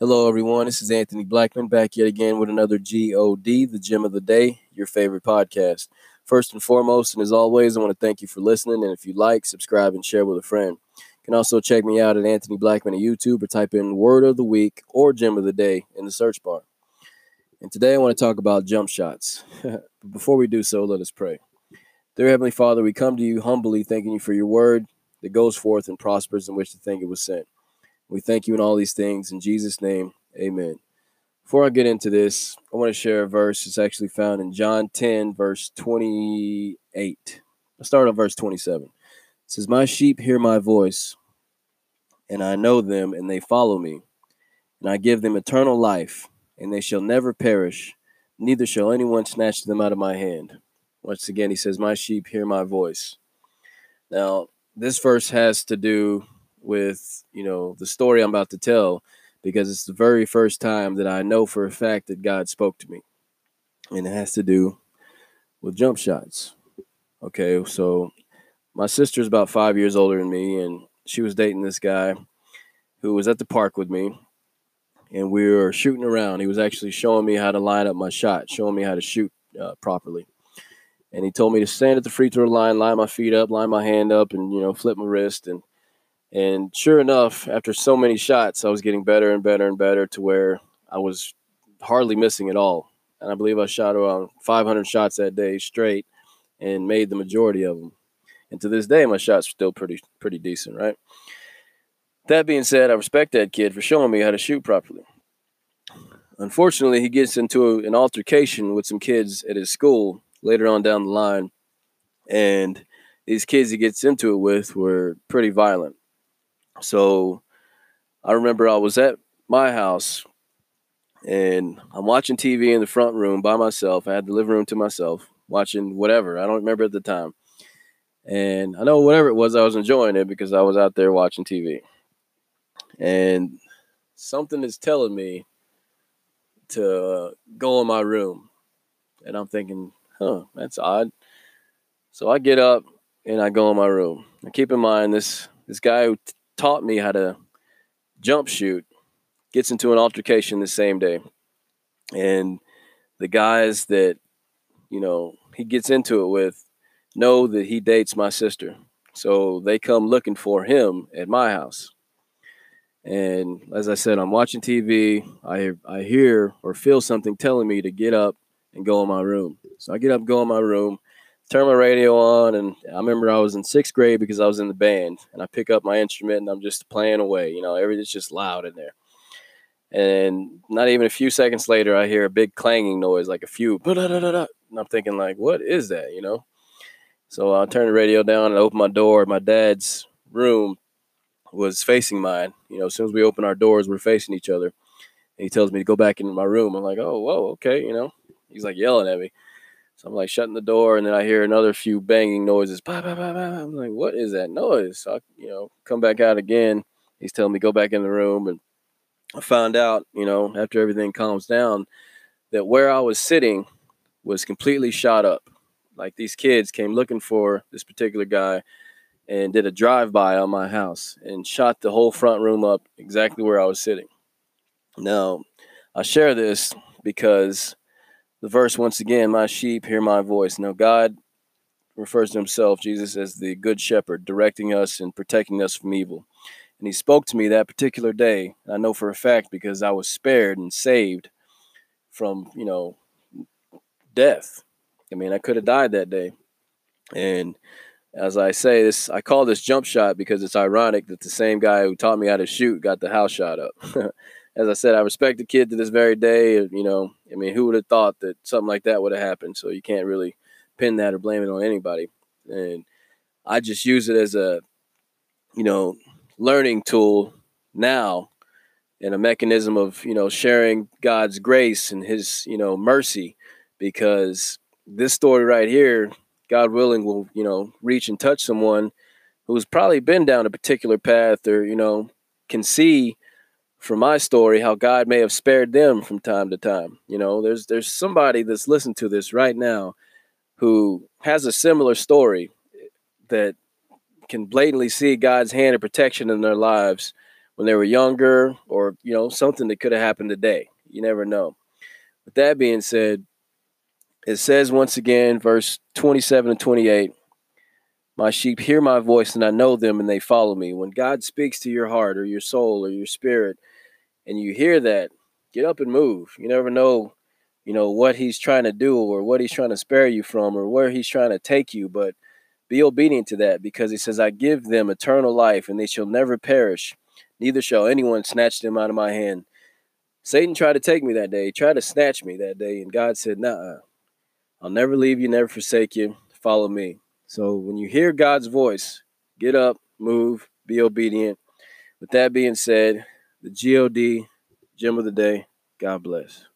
Hello, everyone. This is Anthony Blackman back yet again with another GOD, the Gem of the Day, your favorite podcast. First and foremost, and as always, I want to thank you for listening. And if you like, subscribe and share with a friend. You can also check me out at Anthony Blackman at YouTube or type in Word of the Week or Gem of the Day in the search bar. And today I want to talk about jump shots. but before we do so, let us pray. Dear Heavenly Father, we come to you humbly, thanking you for your word that goes forth and prospers in which to think it was sent. We thank you in all these things. In Jesus' name, amen. Before I get into this, I want to share a verse. It's actually found in John 10, verse 28. I'll start on verse 27. It says, My sheep hear my voice, and I know them, and they follow me. And I give them eternal life, and they shall never perish, neither shall anyone snatch them out of my hand. Once again, he says, My sheep hear my voice. Now, this verse has to do with you know the story I'm about to tell because it's the very first time that I know for a fact that God spoke to me, and it has to do with jump shots. Okay, so my sister's about five years older than me, and she was dating this guy who was at the park with me, and we were shooting around. He was actually showing me how to line up my shot, showing me how to shoot uh, properly. And he told me to stand at the free throw line, line my feet up, line my hand up, and you know, flip my wrist and and sure enough, after so many shots, I was getting better and better and better to where I was hardly missing at all. And I believe I shot around 500 shots that day straight and made the majority of them. And to this day, my shots are still pretty pretty decent, right? That being said, I respect that kid for showing me how to shoot properly. Unfortunately, he gets into an altercation with some kids at his school later on down the line, and these kids he gets into it with were pretty violent. So I remember I was at my house and I'm watching TV in the front room by myself. I had the living room to myself, watching whatever. I don't remember at the time. And I know whatever it was, I was enjoying it because I was out there watching TV. And something is telling me to go in my room. And I'm thinking, huh, that's odd. So I get up and I go in my room. Now keep in mind this this guy who t- taught me how to jump shoot gets into an altercation the same day. And the guys that, you know, he gets into it with know that he dates my sister. So they come looking for him at my house. And as I said, I'm watching TV. I I hear or feel something telling me to get up and go in my room. So I get up, go in my room, turn my radio on, and I remember I was in sixth grade because I was in the band, and I pick up my instrument and I'm just playing away. You know, everything's just loud in there. And not even a few seconds later, I hear a big clanging noise, like a few, and I'm thinking, like, what is that? You know. So I turn the radio down and open my door. My dad's room was facing mine. You know, as soon as we open our doors, we're facing each other. And he tells me to go back into my room. I'm like, oh, whoa, okay, you know. He's like yelling at me. So I'm like shutting the door, and then I hear another few banging noises. Bah, bah, bah, I'm like, what is that noise? So I, you know, come back out again. He's telling me go back in the room, and I found out, you know, after everything calms down, that where I was sitting was completely shot up. Like these kids came looking for this particular guy and did a drive by on my house and shot the whole front room up exactly where I was sitting. Now, I share this because the verse once again, my sheep hear my voice. Now, God refers to himself, Jesus, as the good shepherd, directing us and protecting us from evil. And he spoke to me that particular day. I know for a fact because I was spared and saved from, you know, death. I mean, I could have died that day. And as I say this, I call this jump shot because it's ironic that the same guy who taught me how to shoot got the house shot up. as I said, I respect the kid to this very day. You know, I mean, who would have thought that something like that would have happened? So you can't really pin that or blame it on anybody. And I just use it as a, you know, learning tool now and a mechanism of, you know, sharing God's grace and his, you know, mercy because this story right here, God willing, will, you know, reach and touch someone who's probably been down a particular path or, you know, can see from my story how God may have spared them from time to time. You know, there's there's somebody that's listening to this right now who has a similar story that can blatantly see God's hand of protection in their lives when they were younger or, you know, something that could have happened today. You never know. With that being said, it says once again, verse 27 and 28 My sheep hear my voice, and I know them, and they follow me. When God speaks to your heart or your soul or your spirit, and you hear that, get up and move. You never know, you know, what he's trying to do or what he's trying to spare you from or where he's trying to take you. But be obedient to that because he says, I give them eternal life, and they shall never perish, neither shall anyone snatch them out of my hand. Satan tried to take me that day, tried to snatch me that day, and God said, Nah, I'll never leave you, never forsake you. Follow me. So when you hear God's voice, get up, move, be obedient. With that being said, the GOD, gem of the day, God bless.